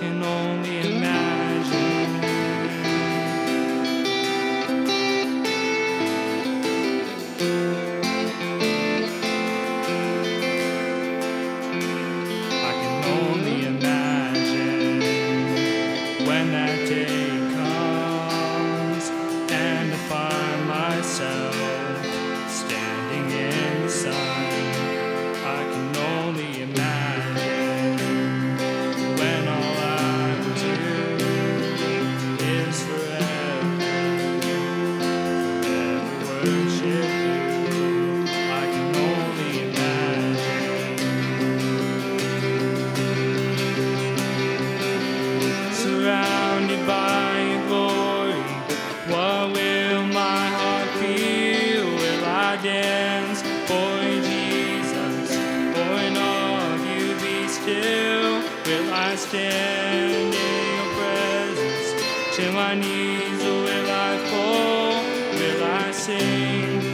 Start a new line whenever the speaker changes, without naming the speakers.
can only imagine. surrounded by your glory. What will my heart feel? Will I dance for Jesus? Or in all of you be still? Will I stand in your presence? Till my knees will I fall? Will I sing?